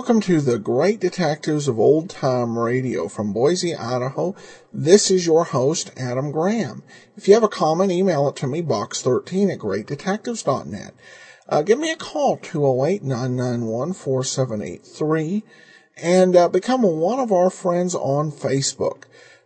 Welcome to the Great Detectives of Old Time Radio from Boise, Idaho. This is your host, Adam Graham. If you have a comment, email it to me, box13 at greatdetectives.net. Uh, give me a call, 208-991-4783, and uh, become one of our friends on Facebook,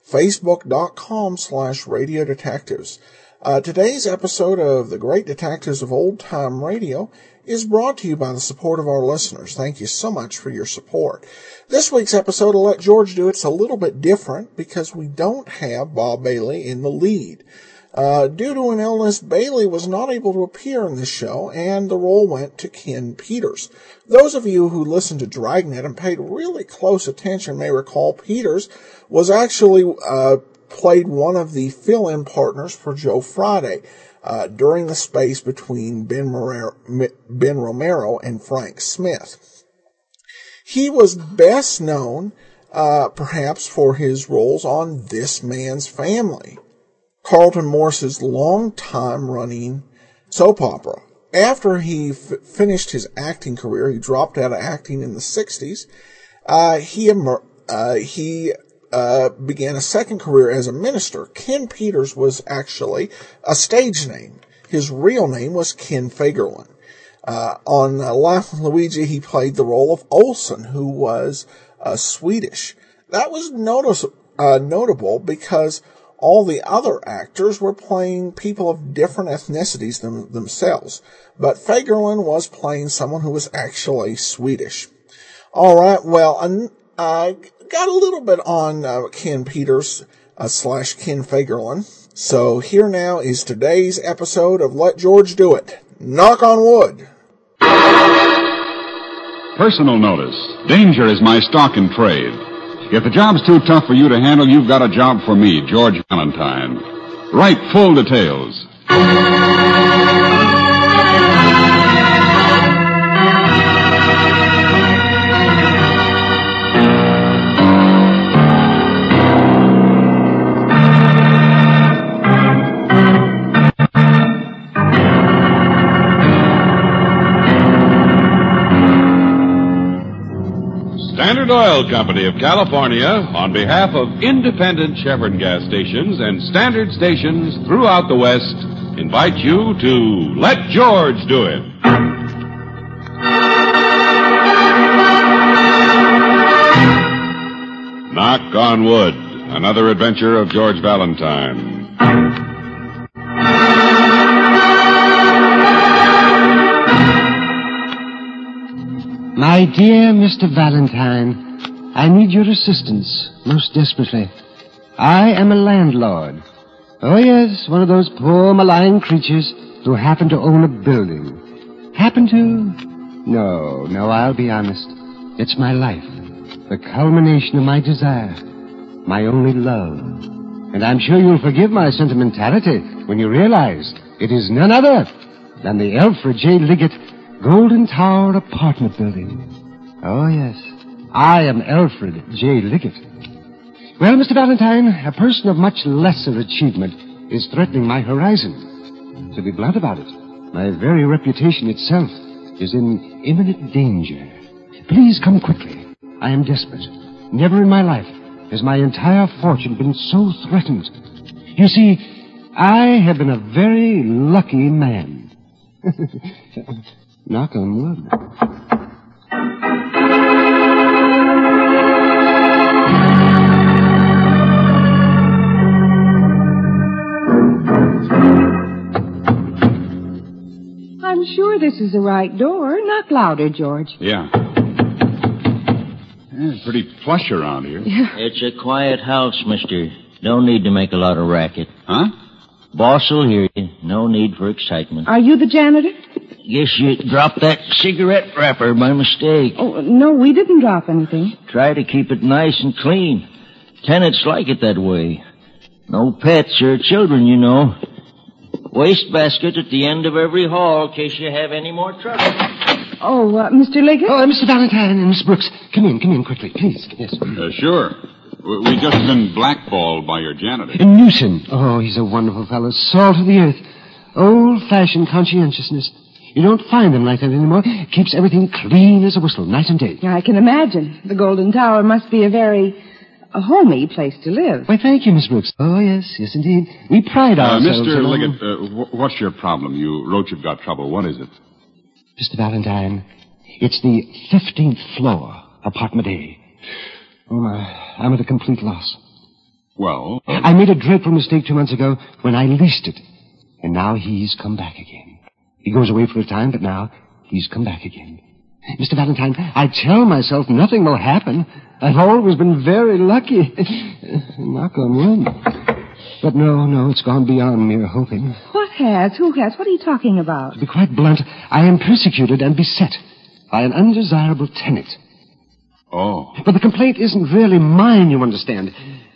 facebook.com slash radio detectives. Uh, today's episode of the Great Detectives of Old Time Radio is brought to you by the support of our listeners. Thank you so much for your support. This week's episode of Let George Do It's a little bit different because we don't have Bob Bailey in the lead. Uh, due to an illness, Bailey was not able to appear in this show, and the role went to Ken Peters. Those of you who listened to Dragnet and paid really close attention may recall Peters was actually uh, played one of the fill-in partners for Joe Friday uh, during the space between ben, Morero, ben Romero and Frank Smith. He was best known, uh, perhaps, for his roles on This Man's Family, Carlton Morse's long-time running soap opera. After he f- finished his acting career, he dropped out of acting in the 60s. Uh, he, emer- uh, he uh, began a second career as a minister. Ken Peters was actually a stage name. His real name was Ken Fagerlin. Uh, on uh, Life of Luigi, he played the role of Olson, who was uh, Swedish. That was notice, uh, notable because all the other actors were playing people of different ethnicities than themselves, but Fagerlin was playing someone who was actually Swedish. All right, well, I got a little bit on uh, Ken Peters uh, slash Ken Fagerlin. So here now is today's episode of Let George Do It. Knock on wood. Personal notice. Danger is my stock in trade. If the job's too tough for you to handle, you've got a job for me, George Valentine. Write full details. Oil Company of California, on behalf of independent Chevron gas stations and standard stations throughout the West, invite you to Let George Do It. Knock on Wood, another adventure of George Valentine. My dear Mr. Valentine, I need your assistance most desperately. I am a landlord. Oh, yes, one of those poor malign creatures who happen to own a building. Happen to? No, no, I'll be honest. It's my life, the culmination of my desire, my only love. And I'm sure you'll forgive my sentimentality when you realize it is none other than the Alfred J. Liggett Golden Tower apartment building. Oh, yes. I am Alfred J. Liggett. Well, Mr. Valentine, a person of much lesser achievement is threatening my horizon. To be blunt about it, my very reputation itself is in imminent danger. Please come quickly. I am desperate. Never in my life has my entire fortune been so threatened. You see, I have been a very lucky man. Knock on wood. This is the right door. Knock louder, George. Yeah. Yeah, it's pretty plush around here. It's a quiet house, mister. No need to make a lot of racket. Huh? Boss will hear you. No need for excitement. Are you the janitor? Guess you dropped that cigarette wrapper by mistake. Oh, no, we didn't drop anything. Try to keep it nice and clean. Tenants like it that way. No pets or children, you know. Wastebasket at the end of every hall in case you have any more trouble. Oh, uh, Mr. Liggett? Oh, Mr. Valentine and Miss Brooks, come in, come in quickly, please. Yes. Uh, sure. We we just been blackballed by your janitor. And Newton. Oh, he's a wonderful fellow. Salt of the earth. Old-fashioned conscientiousness. You don't find them like that anymore. Keeps everything clean as a whistle, night and day. I can imagine. The Golden Tower must be a very a homey place to live. Why, thank you, Miss Brooks. Oh, yes, yes, indeed. We pride Uh, ourselves Mr. on- Liggett, uh, wh- what's your problem? You wrote you've got trouble. What is it? Mr. Valentine, it's the 15th floor, apartment A. Oh, my. I'm at a complete loss. Well, I made a dreadful mistake two months ago when I leased it. And now he's come back again. He goes away for a time, but now he's come back again. Mr. Valentine, I tell myself nothing will happen. I've always been very lucky. Knock on wood. But no, no, it's gone beyond mere hoping. What has? Who has? What are you talking about? To be quite blunt, I am persecuted and beset by an undesirable tenant. oh. But the complaint isn't really mine, you understand.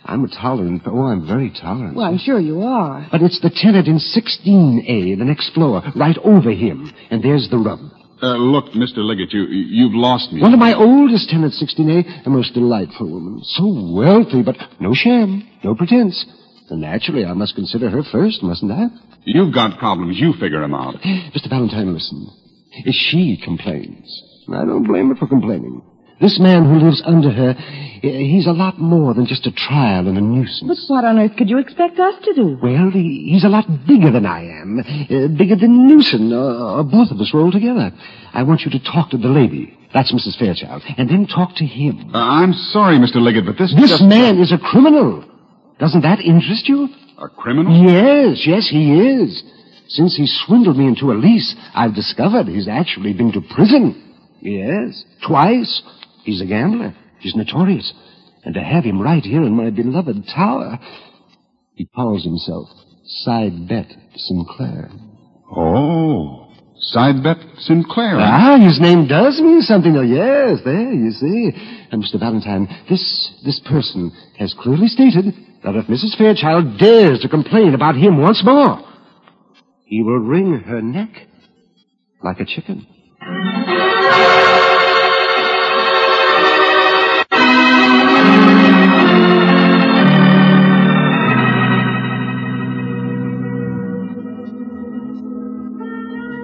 I'm a tolerant. Oh, I'm very tolerant. Well, I'm sure you are. But it's the tenant in 16A, the next floor, right over him. And there's the rub. Uh, look, Mr. Liggett, you, you've lost me. One of my oldest tenants, 16A, a most delightful woman. So wealthy, but no sham, no pretense. And naturally, I must consider her first, mustn't I? You've got problems. You figure them out. Mr. Valentine, listen. If she complains, I don't blame her for complaining. This man who lives under her, he's a lot more than just a trial and a nuisance. But nuisance. what on earth could you expect us to do? Well, he, he's a lot bigger than I am. Uh, bigger than Newton, or, or both of us rolled together. I want you to talk to the lady. That's Mrs. Fairchild. And then talk to him. Uh, I'm sorry, Mr. Liggett, but this This just... man is a criminal. Doesn't that interest you? A criminal? Yes, yes, he is. Since he swindled me into a lease, I've discovered he's actually been to prison. Yes, twice. He's a gambler. He's notorious. And to have him right here in my beloved tower, he calls himself Side Bet Sinclair. Oh. Side bet Sinclair. Ah, his name does mean something. Oh, yes, there, you see. And Mr. Valentine, this, this person has clearly stated that if Mrs. Fairchild dares to complain about him once more, he will wring her neck like a chicken.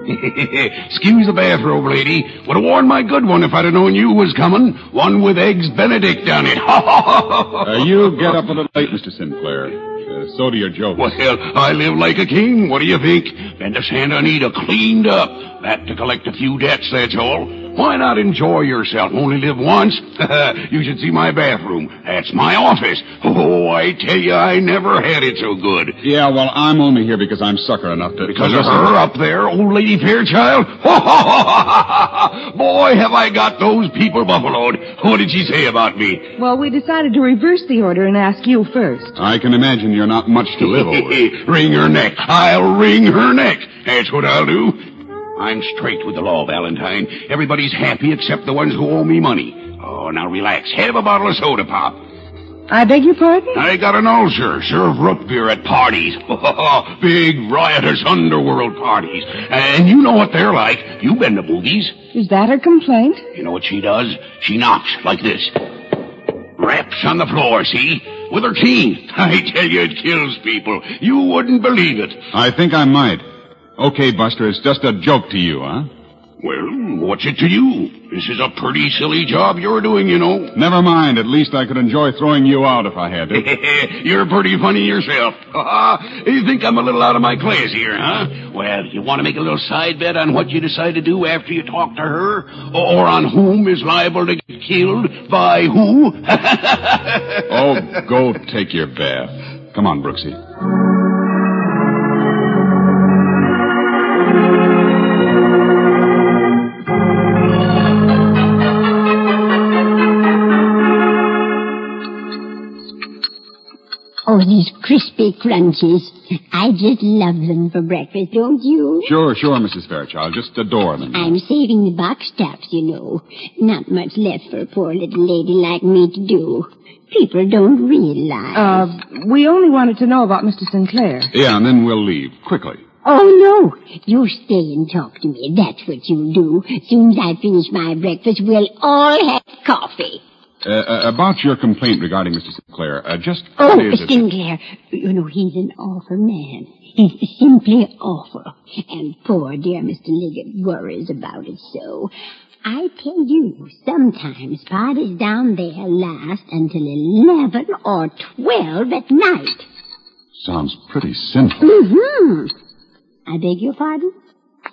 Excuse the bathrobe, lady. Would have worn my good one if I'd have known you was coming. One with eggs Benedict on it. Uh, you get up a little late, Mr. Sinclair. Uh, so do your jokes. Well, I live like a king. What do you think? Been to Santa Anita cleaned up. That to collect a few debts, that's all. Why not enjoy yourself? Only live once. you should see my bathroom. That's my office. Oh, I tell you, I never had it so good. Yeah, well, I'm only here because I'm sucker enough to... Because to of listen. her up there, old lady Fairchild? Boy, have I got those people buffaloed. What did she say about me? Well, we decided to reverse the order and ask you first. I can imagine you're not much to live over. wring her neck. I'll wring her neck. That's what I'll do. I'm straight with the law, Valentine. Everybody's happy except the ones who owe me money. Oh, now relax. Have a bottle of soda pop. I beg your pardon? I got an ulcer. Serve root beer at parties. Big, riotous underworld parties. And you know what they're like. You've been to movies. Is that her complaint? You know what she does? She knocks like this. Raps on the floor, see? With her cane. I tell you, it kills people. You wouldn't believe it. I think I might. Okay, Buster, it's just a joke to you, huh? Well, what's it to you? This is a pretty silly job you're doing, you know. Never mind. At least I could enjoy throwing you out if I had to. You're pretty funny yourself. you think I'm a little out of my class here, huh? Well, you want to make a little side bet on what you decide to do after you talk to her? Or on whom is liable to get killed by who? oh, go take your bath. Come on, Brooksy. Oh, these crispy crunches. I just love them for breakfast, don't you? Sure, sure, Mrs. Fairchild. Just adore them. I'm saving the box tops, you know. Not much left for a poor little lady like me to do. People don't realize. Uh, we only wanted to know about Mr. Sinclair. Yeah, and then we'll leave. Quickly. Oh, no. You stay and talk to me. That's what you'll do. Soon as I finish my breakfast, we'll all have coffee. Uh, uh, about your complaint regarding Mr. Sinclair, uh, just Oh, what is it? Sinclair, you know, he's an awful man. He's simply awful. And poor dear Mr. Liggett worries about it so. I tell you, sometimes parties down there last until 11 or 12 at night. Sounds pretty sinful. Mm-hmm. I beg your pardon?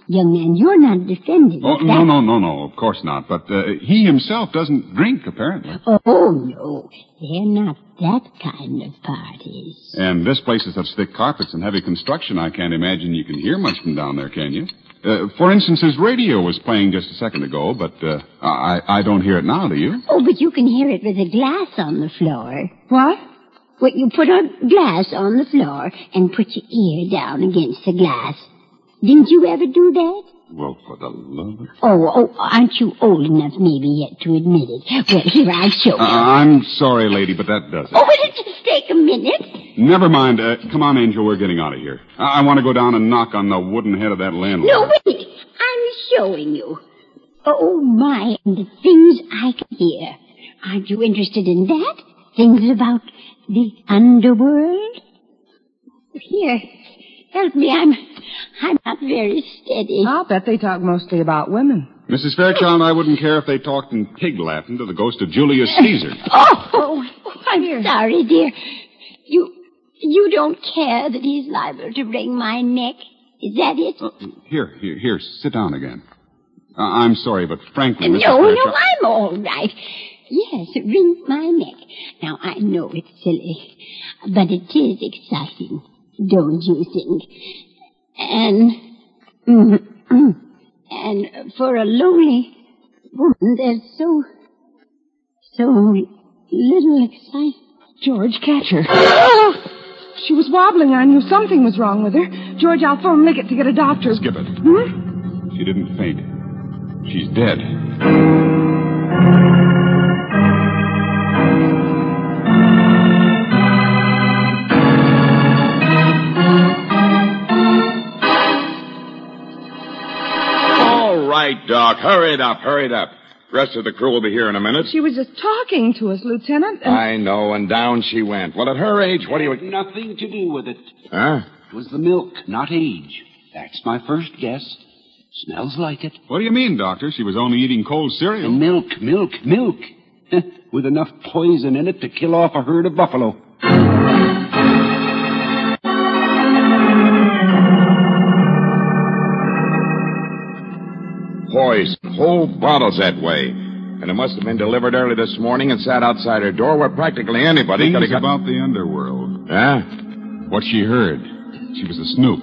Young man, you're not defending Oh, that. no, no, no, no, of course not. But uh, he himself doesn't drink, apparently. Oh, no. They're not that kind of parties. And this place has such thick carpets and heavy construction, I can't imagine you can hear much from down there, can you? Uh, for instance, his radio was playing just a second ago, but uh, I, I don't hear it now, do you? Oh, but you can hear it with a glass on the floor. What? Well, you put a glass on the floor and put your ear down against the glass. Didn't you ever do that? Well, for the love of... Oh, oh, aren't you old enough maybe yet to admit it? Well, here, I'll show Uh, you. I'm sorry, lady, but that does it. Oh, will it just take a minute? Never mind. Uh, come on, Angel, we're getting out of here. I, I want to go down and knock on the wooden head of that landlord. No, wait. I'm showing you. Oh, my, and the things I can hear. Aren't you interested in that? Things about the underworld? Here, help me. I'm, I'm not very steady. I'll bet they talk mostly about women. Mrs. Fairchild, I wouldn't care if they talked in pig Latin to the ghost of Julius Caesar. Oh, oh, I'm sorry, dear. You, you don't care that he's liable to wring my neck? Is that it? Uh, here, here, here, sit down again. Uh, I'm sorry, but frankly, Mrs. no, no, I'm all right. Yes, wring my neck. Now, I know it's silly, but it is exciting, don't you think? And, and for a lonely woman, there's so, so little excitement. George, catch her. She was wobbling. I knew something was wrong with her. George, I'll phone Liggett to get a doctor. Skip it. Hmm? She didn't faint. She's dead. Doc. Hurry it up, hurry it up. The rest of the crew will be here in a minute. She was just talking to us, Lieutenant. And... I know, and down she went. Well, at her age, what do you... Nothing to do with it. Huh? It was the milk, not age. That's my first guess. Smells like it. What do you mean, Doctor? She was only eating cold cereal. And milk, milk, milk. with enough poison in it to kill off a herd of buffalo. Poison. Whole bottles that way. And it must have been delivered early this morning and sat outside her door where practically anybody could Things have got... about the underworld. Huh? What she heard. She was a snoop.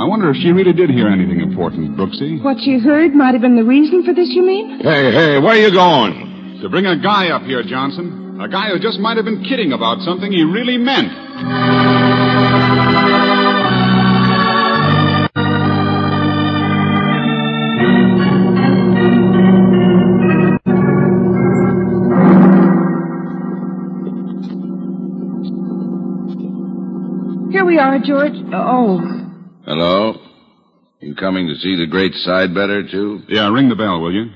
I wonder if she really did hear anything important, Brooksy. What she heard might have been the reason for this, you mean? Hey, hey, where are you going? To bring a guy up here, Johnson. A guy who just might have been kidding about something he really meant. George. Uh, oh, Hello? You coming to see the great side better, too? Yeah, ring the bell, will you?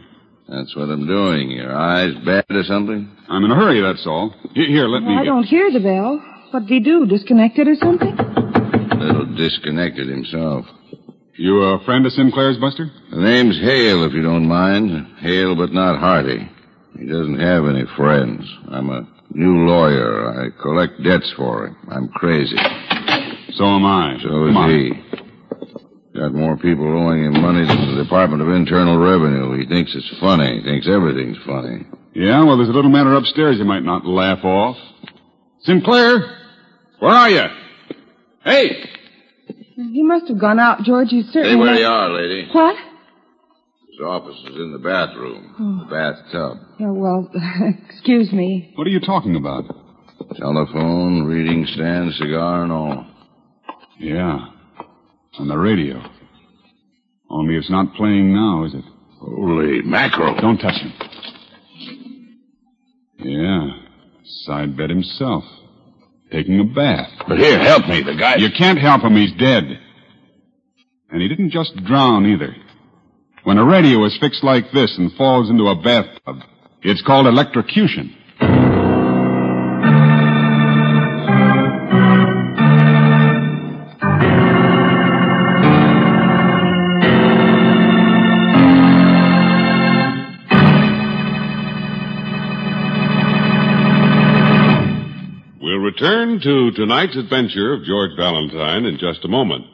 That's what I'm doing. Your eyes bad or something? I'm in a hurry, that's all. Here, here let me I get... don't hear the bell. What did he do? Disconnected or something? A little disconnected himself. You a friend of Sinclair's, Buster? The name's Hale, if you don't mind. Hale, but not hearty. He doesn't have any friends. I'm a new lawyer. I collect debts for him. I'm crazy. So am I. So Come is on. he. Got more people owing him money than the Department of Internal Revenue. He thinks it's funny. He thinks everything's funny. Yeah, well, there's a little matter upstairs you might not laugh off. Sinclair, where are you? Hey! He must have gone out, George. You certainly. Stay where not- you are, lady. What? His office is in the bathroom. The oh. bathtub. Oh, well, excuse me. What are you talking about? Telephone, reading stand, cigar, and all. Yeah. On the radio. Only it's not playing now, is it? Holy mackerel. Don't touch him. Yeah. Side Bet himself. Taking a bath. But here, help me. The guy. You can't help him. He's dead. And he didn't just drown either. When a radio is fixed like this and falls into a bathtub, it's called electrocution. Return to tonight's adventure of George Valentine in just a moment.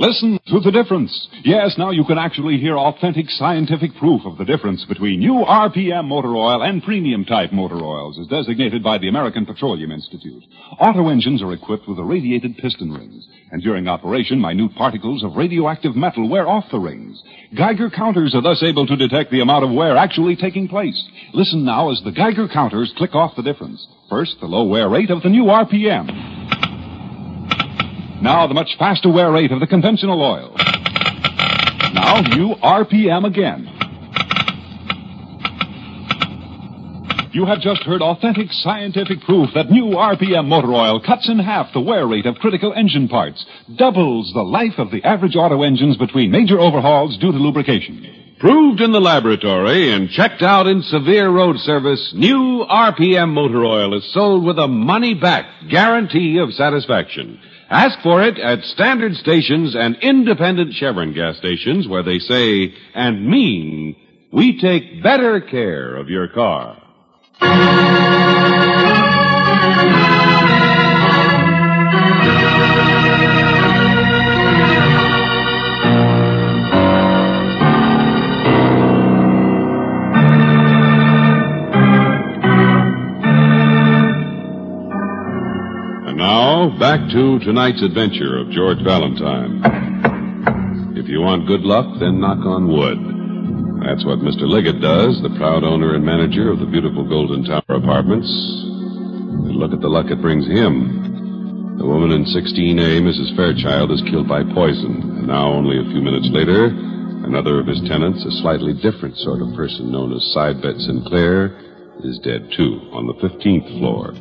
Listen to the difference. Yes, now you can actually hear authentic scientific proof of the difference between new RPM motor oil and premium type motor oils as designated by the American Petroleum Institute. Auto engines are equipped with irradiated piston rings, and during operation, minute particles of radioactive metal wear off the rings. Geiger counters are thus able to detect the amount of wear actually taking place. Listen now as the Geiger counters click off the difference. First, the low wear rate of the new RPM. Now the much faster wear rate of the conventional oil. Now new RPM again. You have just heard authentic scientific proof that new RPM motor oil cuts in half the wear rate of critical engine parts, doubles the life of the average auto engines between major overhauls due to lubrication. Proved in the laboratory and checked out in severe road service, new RPM motor oil is sold with a money back guarantee of satisfaction. Ask for it at standard stations and independent Chevron gas stations where they say and mean, we take better care of your car. Back to tonight's adventure of George Valentine. If you want good luck, then knock on wood. That's what Mr. Liggett does, the proud owner and manager of the beautiful Golden Tower Apartments. And look at the luck it brings him. The woman in 16A, Mrs. Fairchild, is killed by poison. And now, only a few minutes later, another of his tenants, a slightly different sort of person known as Sidebet Sinclair, is dead too, on the 15th floor.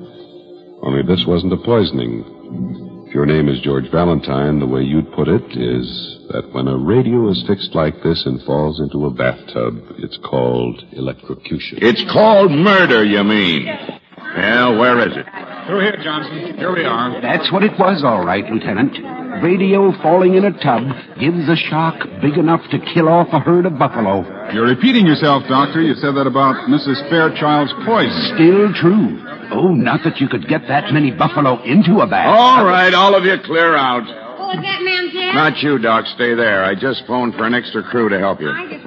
Only this wasn't a poisoning. If your name is George Valentine, the way you'd put it is that when a radio is fixed like this and falls into a bathtub, it's called electrocution. It's called murder, you mean? Well, where is it? Through here, Johnson. Here we are. That's what it was, all right, Lieutenant. Radio falling in a tub gives a shock big enough to kill off a herd of buffalo. You're repeating yourself, Doctor. You said that about Mrs. Fairchild's poison. Still true. Oh, not that you could get that many buffalo into a bath. All right, all of you clear out. Oh, is that man dead? Not you, Doc. Stay there. I just phoned for an extra crew to help you. I just want to know.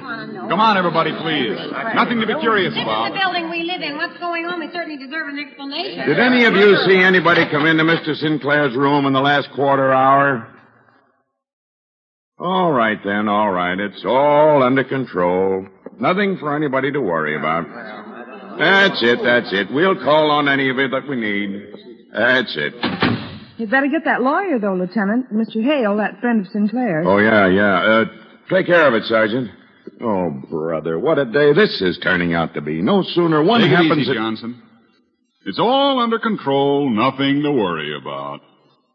Come on, everybody, please. Nothing to be curious This about. is the building we live in. What's going on? We certainly deserve an explanation. Did any of you see anybody come into Mr. Sinclair's room in the last quarter hour? All right, then, all right. It's all under control. Nothing for anybody to worry about. That's it, that's it. We'll call on any of it that we need. That's it. You'd better get that lawyer, though, Lieutenant. Mr. Hale, that friend of Sinclair's. Oh, yeah, yeah. Uh, take care of it, Sergeant. Oh, brother, what a day this is turning out to be. No sooner one Take it happens easy, at- Johnson. It's all under control. Nothing to worry about.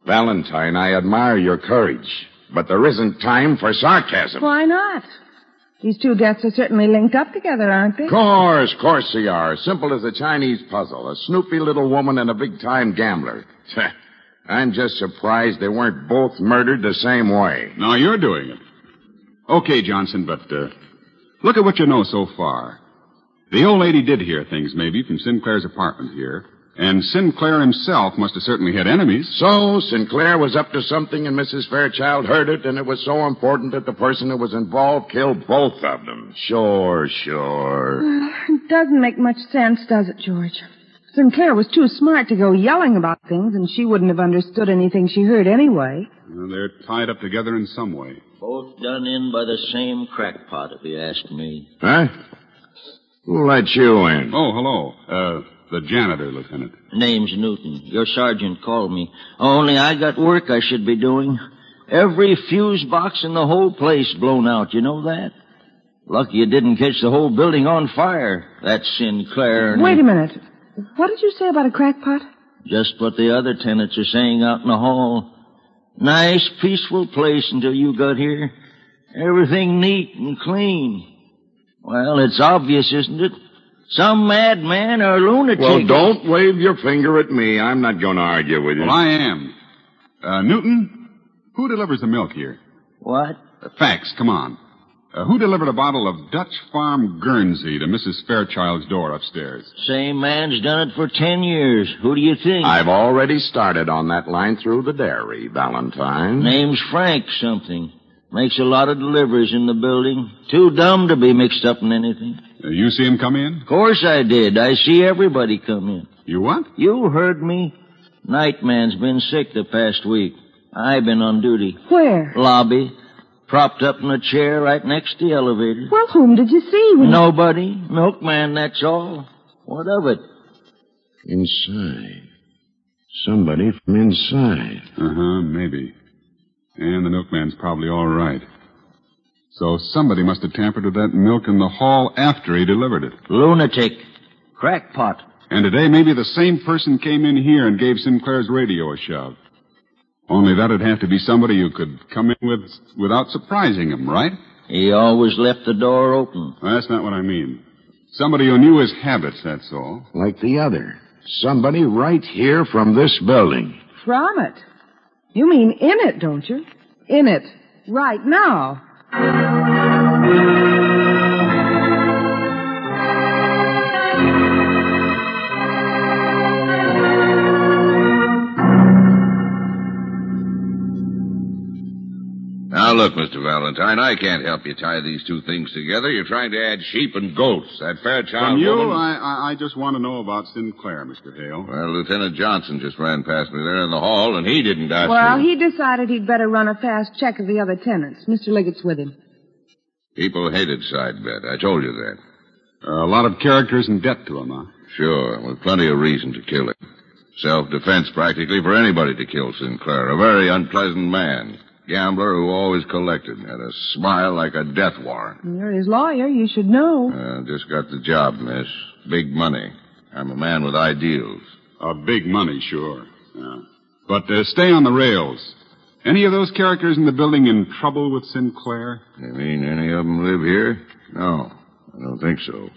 Valentine, I admire your courage, but there isn't time for sarcasm. Why not? These two deaths are certainly linked up together, aren't they? Of course, course they are. Simple as a Chinese puzzle. A snoopy little woman and a big-time gambler. I'm just surprised they weren't both murdered the same way. Now you're doing it. Okay, Johnson, but uh, look at what you know so far. The old lady did hear things, maybe, from Sinclair's apartment here. And Sinclair himself must have certainly had enemies. So, Sinclair was up to something and Mrs. Fairchild heard it, and it was so important that the person who was involved killed both of them. Sure, sure. Well, It doesn't make much sense, does it, George? Sinclair was too smart to go yelling about things, and she wouldn't have understood anything she heard anyway. Well, they're tied up together in some way. Both done in by the same crackpot, if you ask me. Huh? Who let you in? Oh, hello. Uh, the janitor, Lieutenant. Name's Newton. Your sergeant called me. Only I got work I should be doing. Every fuse box in the whole place blown out. You know that? Lucky you didn't catch the whole building on fire. That Sinclair. Wait a minute. What did you say about a crackpot? Just what the other tenants are saying out in the hall. Nice, peaceful place until you got here. Everything neat and clean. Well, it's obvious, isn't it? Some madman or lunatic. Well, don't wave your finger at me. I'm not going to argue with you. Well, I am. Uh, Newton, who delivers the milk here? What? Uh, facts, come on. Uh, who delivered a bottle of Dutch Farm Guernsey to Mrs. Fairchild's door upstairs? Same man's done it for ten years. Who do you think? I've already started on that line through the dairy, Valentine. Name's Frank something. Makes a lot of deliveries in the building. Too dumb to be mixed up in anything. Uh, you see him come in? Of course I did. I see everybody come in. You what? You heard me. Nightman's been sick the past week. I've been on duty. Where? Lobby. Propped up in a chair right next to the elevator. Well, whom did you see when Nobody. Milkman, that's all. What of it? Inside. Somebody from inside. Uh huh, maybe. And the milkman's probably all right. So somebody must have tampered with that milk in the hall after he delivered it. Lunatic. Crackpot. And today, maybe the same person came in here and gave Sinclair's radio a shove. Only that'd have to be somebody who could come in with without surprising him, right? He always left the door open. Well, that's not what I mean. Somebody who knew his habits, that's all. Like the other. Somebody right here from this building. from it? You mean in it, don't you? In it. Right now. Look, Mr. Valentine, I can't help you tie these two things together. You're trying to add sheep and goats. That Fairchild From you, woman... I, I, I just want to know about Sinclair, Mr. Hale. Well, Lieutenant Johnson just ran past me there in the hall, and he didn't ask Well, me. he decided he'd better run a fast check of the other tenants. Mr. Liggett's with him. People hated Sidebet. I told you that. a lot of characters in debt to him, huh? Sure, with plenty of reason to kill him. Self-defense practically for anybody to kill Sinclair. A very unpleasant man. Gambler who always collected. Had a smile like a death warrant. You're his lawyer. You should know. Uh, just got the job, miss. Big money. I'm a man with ideals. Uh, big money, sure. Yeah. But uh, stay on the rails. Any of those characters in the building in trouble with Sinclair? You mean any of them live here? No, I don't think so.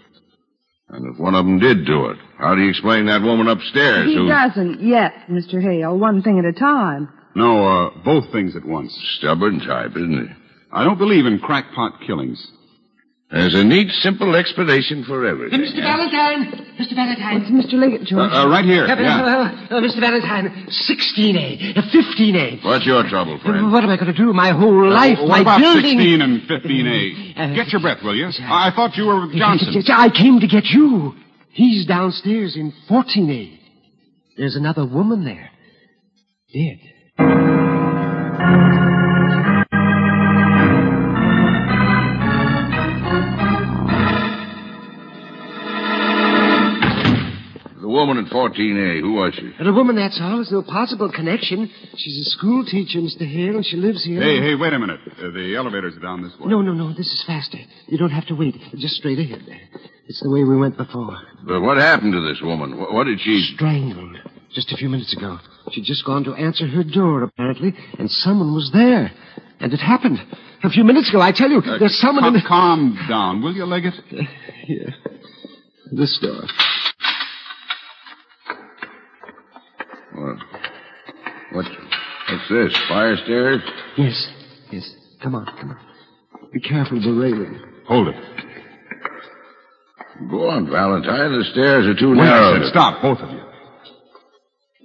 And if one of them did do it, how do you explain that woman upstairs He who... doesn't yet, Mr. Hale. One thing at a time. No, uh, both things at once. Stubborn type, isn't he? I don't believe in crackpot killings. There's a neat, simple explanation for everything. Mr. Valentine! Mr. Valentine! It's Mr. Liggett, George. Uh, uh, right here. Uh, Yeah. uh, uh, Mr. Valentine, 16A, uh, 15A. What's your trouble, friend? What am I going to do? My whole life, Uh, what my about building. 16 and 15A? Uh, Get your breath, will you? I thought you were with Johnson. I came to get you. He's downstairs in 14A. There's another woman there. Dead. The woman in 14A, who was she? And a woman, that's all. There's no possible connection. She's a school teacher, Mr. Hale, and she lives here. Hey, hey, wait a minute. Uh, the elevators are down this way. No, no, no. This is faster. You don't have to wait. Just straight ahead. It's the way we went before. But what happened to this woman? What, what did she... Strangled. Just a few minutes ago. She'd just gone to answer her door, apparently, and someone was there. And it happened. A few minutes ago, I tell you, Uh, there's someone in the... Calm down, will you, Liggett? Here. This door. What? What's, what's this? Fire stairs? Yes. Yes. Come on, come on. Be careful of the railing. Hold it. Go on, Valentine. The stairs are too Wait, narrow. Said stop, both of you.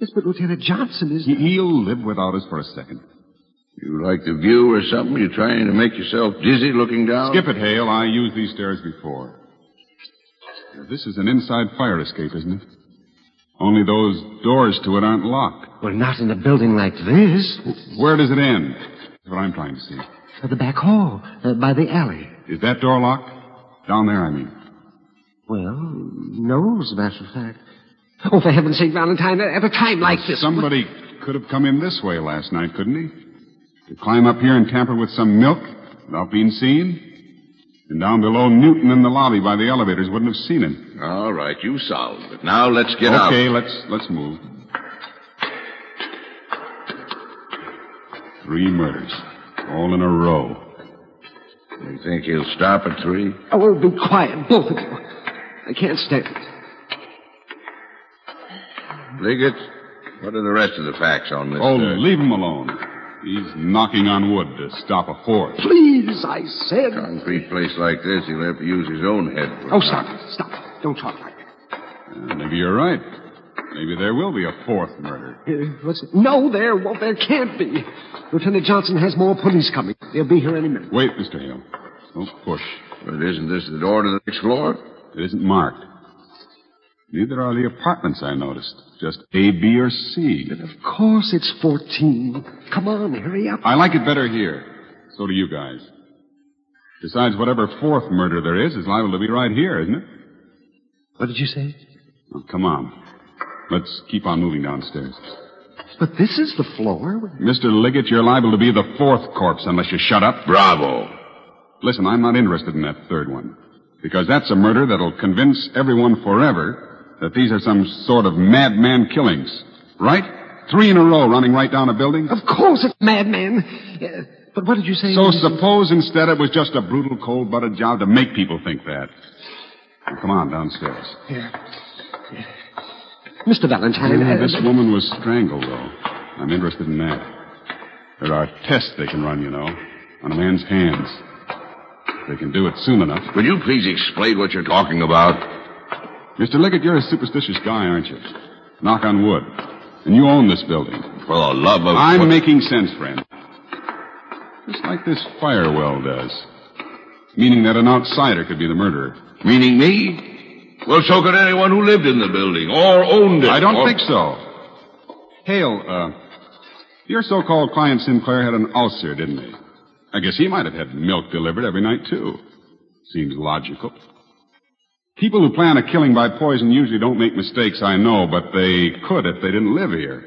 Yes, but Lieutenant Johnson is... He- He'll live without us for a second. You like the view or something? You're trying to make yourself dizzy looking down? Skip it, Hale. I used these stairs before. This is an inside fire escape, isn't it? Only those doors to it aren't locked. Well, not in a building like this. Where does it end? That's what I'm trying to see. At the back hall, uh, by the alley. Is that door locked? Down there, I mean. Well, no, as a matter of fact. Oh, for heaven's sake, Valentine, at a time like this. Somebody could have come in this way last night, couldn't he? To climb up here and tamper with some milk without being seen? And down below, Newton in the lobby by the elevators wouldn't have seen him. All right, you solved it. Now let's get out. Okay, let's let's move. Three murders, all in a row. You think he'll stop at three? Oh, be quiet, both of you. I can't stand it. Liggett, what are the rest of the facts on this? Oh, uh, leave him alone. He's knocking on wood to stop a fourth. Please, I said. concrete place like this, he'll have to use his own head. For Oh, it. stop it. Stop it. Don't talk like that. Uh, maybe you're right. Maybe there will be a fourth murder. Uh. No, there won't. There can't be. Lieutenant Johnson has more police coming. They'll be here any minute. Wait, Mr. Hale. Don't push. But isn't this the door to the next floor? It isn't marked. Neither are the apartments I noticed. Just A, B, or C. But Of course it's 14. Come on, hurry up. I like it better here. So do you guys. Besides, whatever fourth murder there is is liable to be right here, isn't it? What did you say? Oh, come on. Let's keep on moving downstairs. But this is the floor. Mr. Liggett, you're liable to be the fourth corpse unless you shut up. Bravo. Listen, I'm not interested in that third one. Because that's a murder that'll convince everyone forever that these are some sort of madman killings. Right? Three in a row running right down a building. Of course it's madman. But what did you say? So suppose instead it was just a brutal, cold-blooded job to make people think that. Now, come on downstairs. Yeah. yeah. Mr. Valentine. Yeah, uh, this woman was strangled, though. I'm interested in that. There are tests they can run, you know, on a man's hands. They can do it soon enough. Will you please explain what you're talking about? Mr. Liggett, you're a superstitious guy, aren't you? Knock on wood. And you own this building. For the love of... I'm making sense, friend. Just like this fire well does. Meaning that an outsider could be the murderer. Meaning me? Well, so could anyone who lived in the building or owned it. I don't or- think so. Hale, uh, your so-called client Sinclair had an ulcer, didn't he? I guess he might have had milk delivered every night, too. Seems logical. People who plan a killing by poison usually don't make mistakes, I know, but they could if they didn't live here.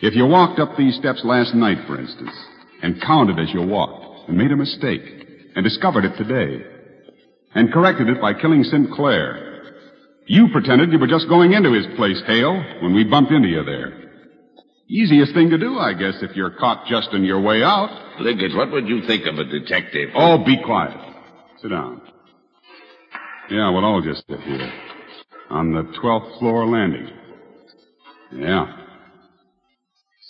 If you walked up these steps last night, for instance, and counted as you walked, and made a mistake, and discovered it today, and corrected it by killing Sinclair, you pretended you were just going into his place, Hale, when we bumped into you there. Easiest thing to do, I guess, if you're caught just on your way out. Liggett, what would you think of a detective? Oh, be quiet. Sit down. Yeah, we'll all just sit here. On the 12th floor landing. Yeah.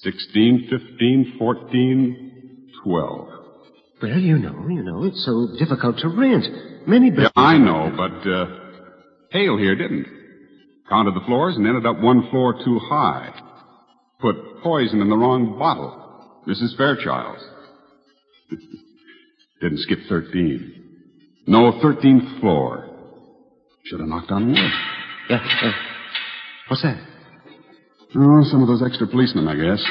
16, 15, 14, 12. Well, you know, you know, it's so difficult to rent. Many Yeah. I know, but, uh, Hale here didn't. Counted the floors and ended up one floor too high. Put poison in the wrong bottle. Mrs. Fairchild's. didn't skip 13. No, 13th floor. Should have knocked on the wood. Yeah, uh, what's that? Oh, some of those extra policemen, I guess.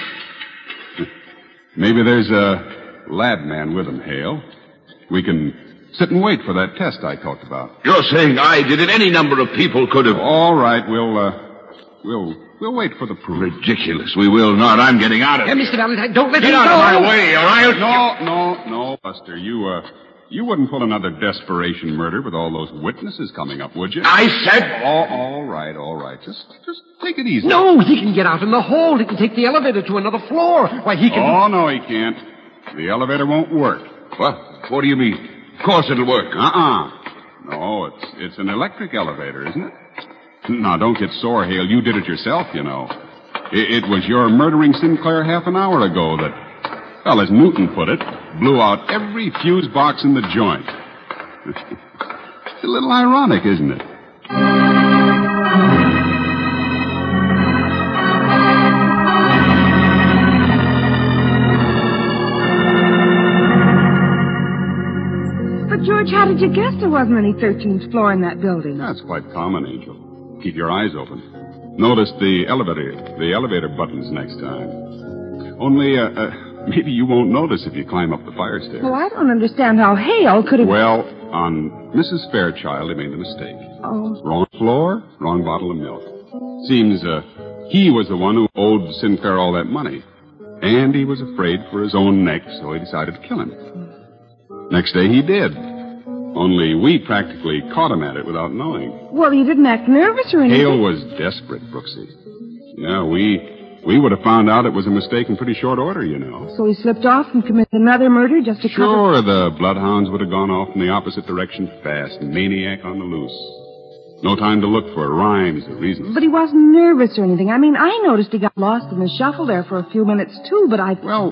Maybe there's a lab man with them, Hale. We can sit and wait for that test I talked about. You're saying I did it. Any number of people could have... All right, we'll, uh, we'll, we'll wait for the proof. Ridiculous. We will not. I'm getting out of Hey, here. Mr. Valentine, don't let Get him out go. of my way, or I'll... No, no, no, Buster. You, uh, you wouldn't pull another desperation murder with all those witnesses coming up, would you? I said... Oh, all right, all right. Just, just take it easy. No, he can get out in the hall. He can take the elevator to another floor. Why, he can. Oh, no, he can't. The elevator won't work. What? What do you mean? Of course it'll work. Uh-uh. No, it's, it's an electric elevator, isn't it? Now, don't get sore, Hale. You did it yourself, you know. It, it was your murdering Sinclair half an hour ago that, well, as Newton put it, blew out every fuse box in the joint. it's a little ironic, isn't it? But, George, how did you guess there wasn't any 13th floor in that building? That's quite common, Angel. Keep your eyes open. Notice the elevator, the elevator buttons next time. Only, uh, uh, maybe you won't notice if you climb up the fire stairs. Well, I don't understand how Hale could have. Well, on Mrs. Fairchild, he made a mistake. Oh. Wrong floor, wrong bottle of milk. Seems uh, he was the one who owed Sinclair all that money. And he was afraid for his own neck, so he decided to kill him. Next day he did. Only we practically caught him at it without knowing. Well, he didn't act nervous or anything. Hale was desperate, Brooksy. Yeah, we we would have found out it was a mistake in pretty short order, you know. So he slipped off and committed another murder just to cover... Sure, the bloodhounds would have gone off in the opposite direction fast. Maniac on the loose. No time to look for rhymes or reasons. But he wasn't nervous or anything. I mean, I noticed he got lost in the shuffle there for a few minutes, too, but I... Well,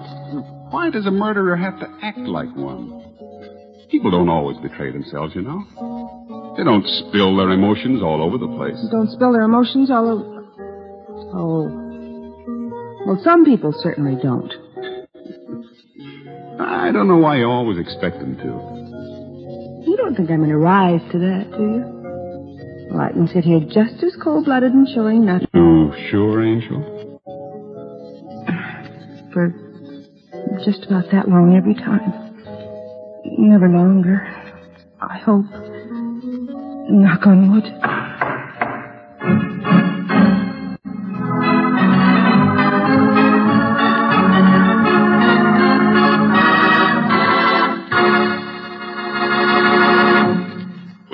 why does a murderer have to act like one? People don't always betray themselves, you know. They don't spill their emotions all over the place. Don't spill their emotions all over... Oh. Well, some people certainly don't. I don't know why you always expect them to. You don't think I'm going to rise to that, do you? Well, I can sit here just as cold-blooded and showing nothing. Oh, sure, Angel? For just about that long every time. Never longer. I hope. Knock on wood.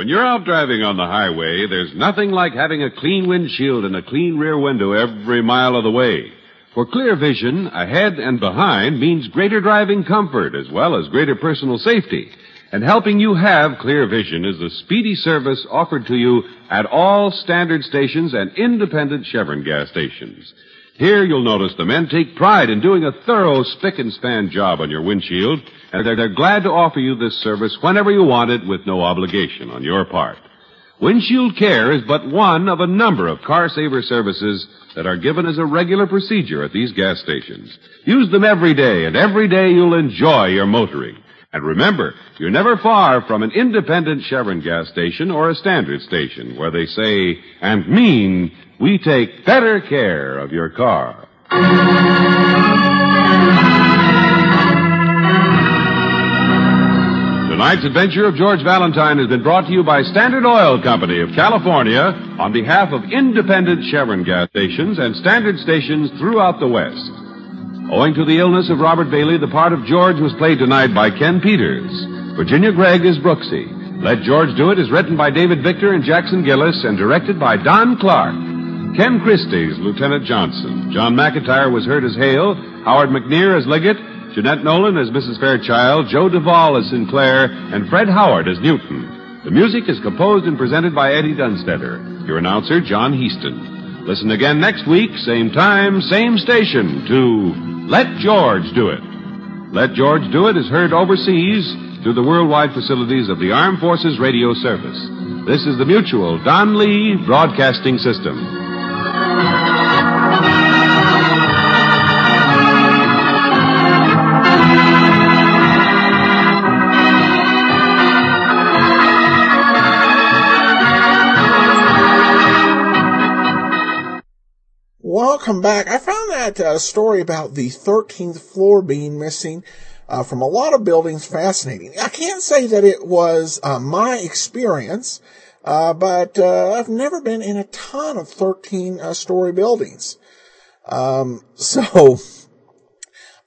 When you're out driving on the highway, there's nothing like having a clean windshield and a clean rear window every mile of the way. For clear vision, ahead and behind means greater driving comfort as well as greater personal safety. And helping you have clear vision is the speedy service offered to you at all standard stations and independent Chevron gas stations. Here you'll notice the men take pride in doing a thorough spick and span job on your windshield, and they're, they're glad to offer you this service whenever you want it with no obligation on your part. Windshield care is but one of a number of car saver services that are given as a regular procedure at these gas stations. Use them every day, and every day you'll enjoy your motoring. And remember, you're never far from an independent Chevron gas station or a standard station where they say and mean we take better care of your car. Tonight's adventure of George Valentine has been brought to you by Standard Oil Company of California on behalf of independent Chevron gas stations and standard stations throughout the West. Owing to the illness of Robert Bailey, the part of George was played tonight by Ken Peters. Virginia Gregg is Brooksy. Let George Do It is written by David Victor and Jackson Gillis and directed by Don Clark. Ken Christy is Lieutenant Johnson. John McIntyre was heard as Hale, Howard McNear as Liggett, Jeanette Nolan as Mrs. Fairchild, Joe Duvall as Sinclair, and Fred Howard as Newton. The music is composed and presented by Eddie Dunstedter. Your announcer, John Heaston. Listen again next week, same time, same station, to Let George Do It. Let George Do It is heard overseas through the worldwide facilities of the Armed Forces Radio Service. This is the Mutual Don Lee Broadcasting System. Welcome back. I found that uh, story about the 13th floor being missing uh, from a lot of buildings fascinating. I can't say that it was uh, my experience, uh, but uh, I've never been in a ton of 13 uh, story buildings. Um, so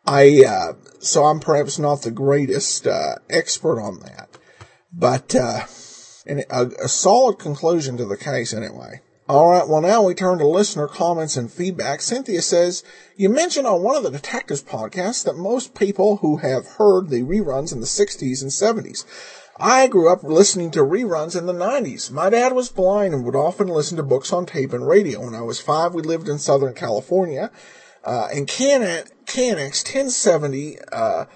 I, so I'm perhaps not the greatest expert on that, but a, a solid conclusion to the case anyway. All right, well, now we turn to listener comments and feedback. Cynthia says, You mentioned on one of the Detectives podcasts that most people who have heard the reruns in the 60s and 70s. I grew up listening to reruns in the 90s. My dad was blind and would often listen to books on tape and radio. When I was five, we lived in Southern California. Uh, and KNX 1070, uh,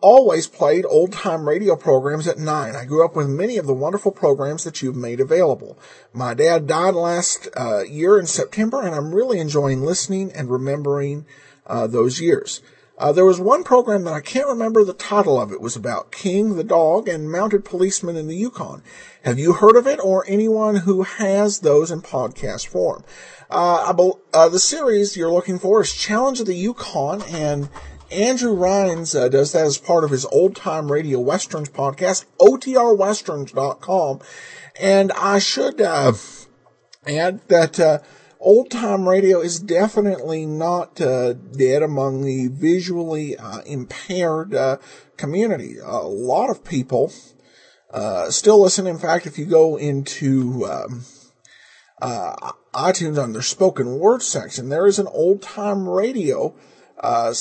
always played old time radio programs at nine. I grew up with many of the wonderful programs that you've made available. My dad died last uh, year in September, and I'm really enjoying listening and remembering uh, those years. Uh, there was one program that I can't remember the title of. It was about King the dog and mounted policemen in the Yukon. Have you heard of it or anyone who has those in podcast form? Uh, be- uh, the series you're looking for is Challenge of the Yukon and Andrew Rhynes uh, does that as part of his Old Time Radio Westerns podcast, OTRWesterns.com. And I should uh, add that uh, Old Time Radio is definitely not uh, dead among the visually uh, impaired uh, community. A lot of people still listen. In fact, if you go into um, iTunes on their spoken word section, there is an Old Time Radio uh,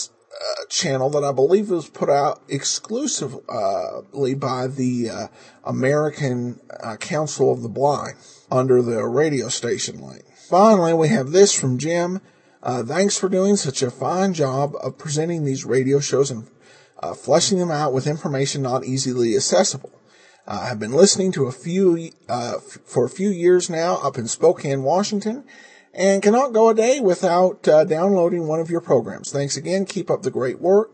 channel that I believe was put out exclusively by the uh, American uh, Council of the Blind under the radio station link. Finally, we have this from Jim. Uh, thanks for doing such a fine job of presenting these radio shows and uh, fleshing them out with information not easily accessible. I have been listening to a few for a few years now up in Spokane, Washington, and cannot go a day without uh, downloading one of your programs. Thanks again. Keep up the great work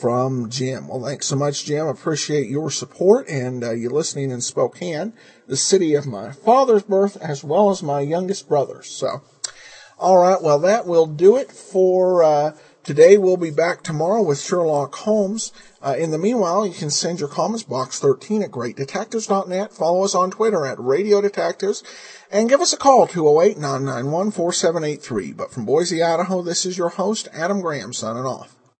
from Jim. Well, thanks so much, Jim. Appreciate your support and uh, you listening in Spokane, the city of my father's birth, as well as my youngest brother. So, all right. Well, that will do it for uh, today. We'll be back tomorrow with Sherlock Holmes. Uh, in the meanwhile, you can send your comments box 13 at greatdetectives.net. Follow us on Twitter at Radio Detectives and give us a call, 208-991-4783. But from Boise, Idaho, this is your host, Adam Graham, signing off.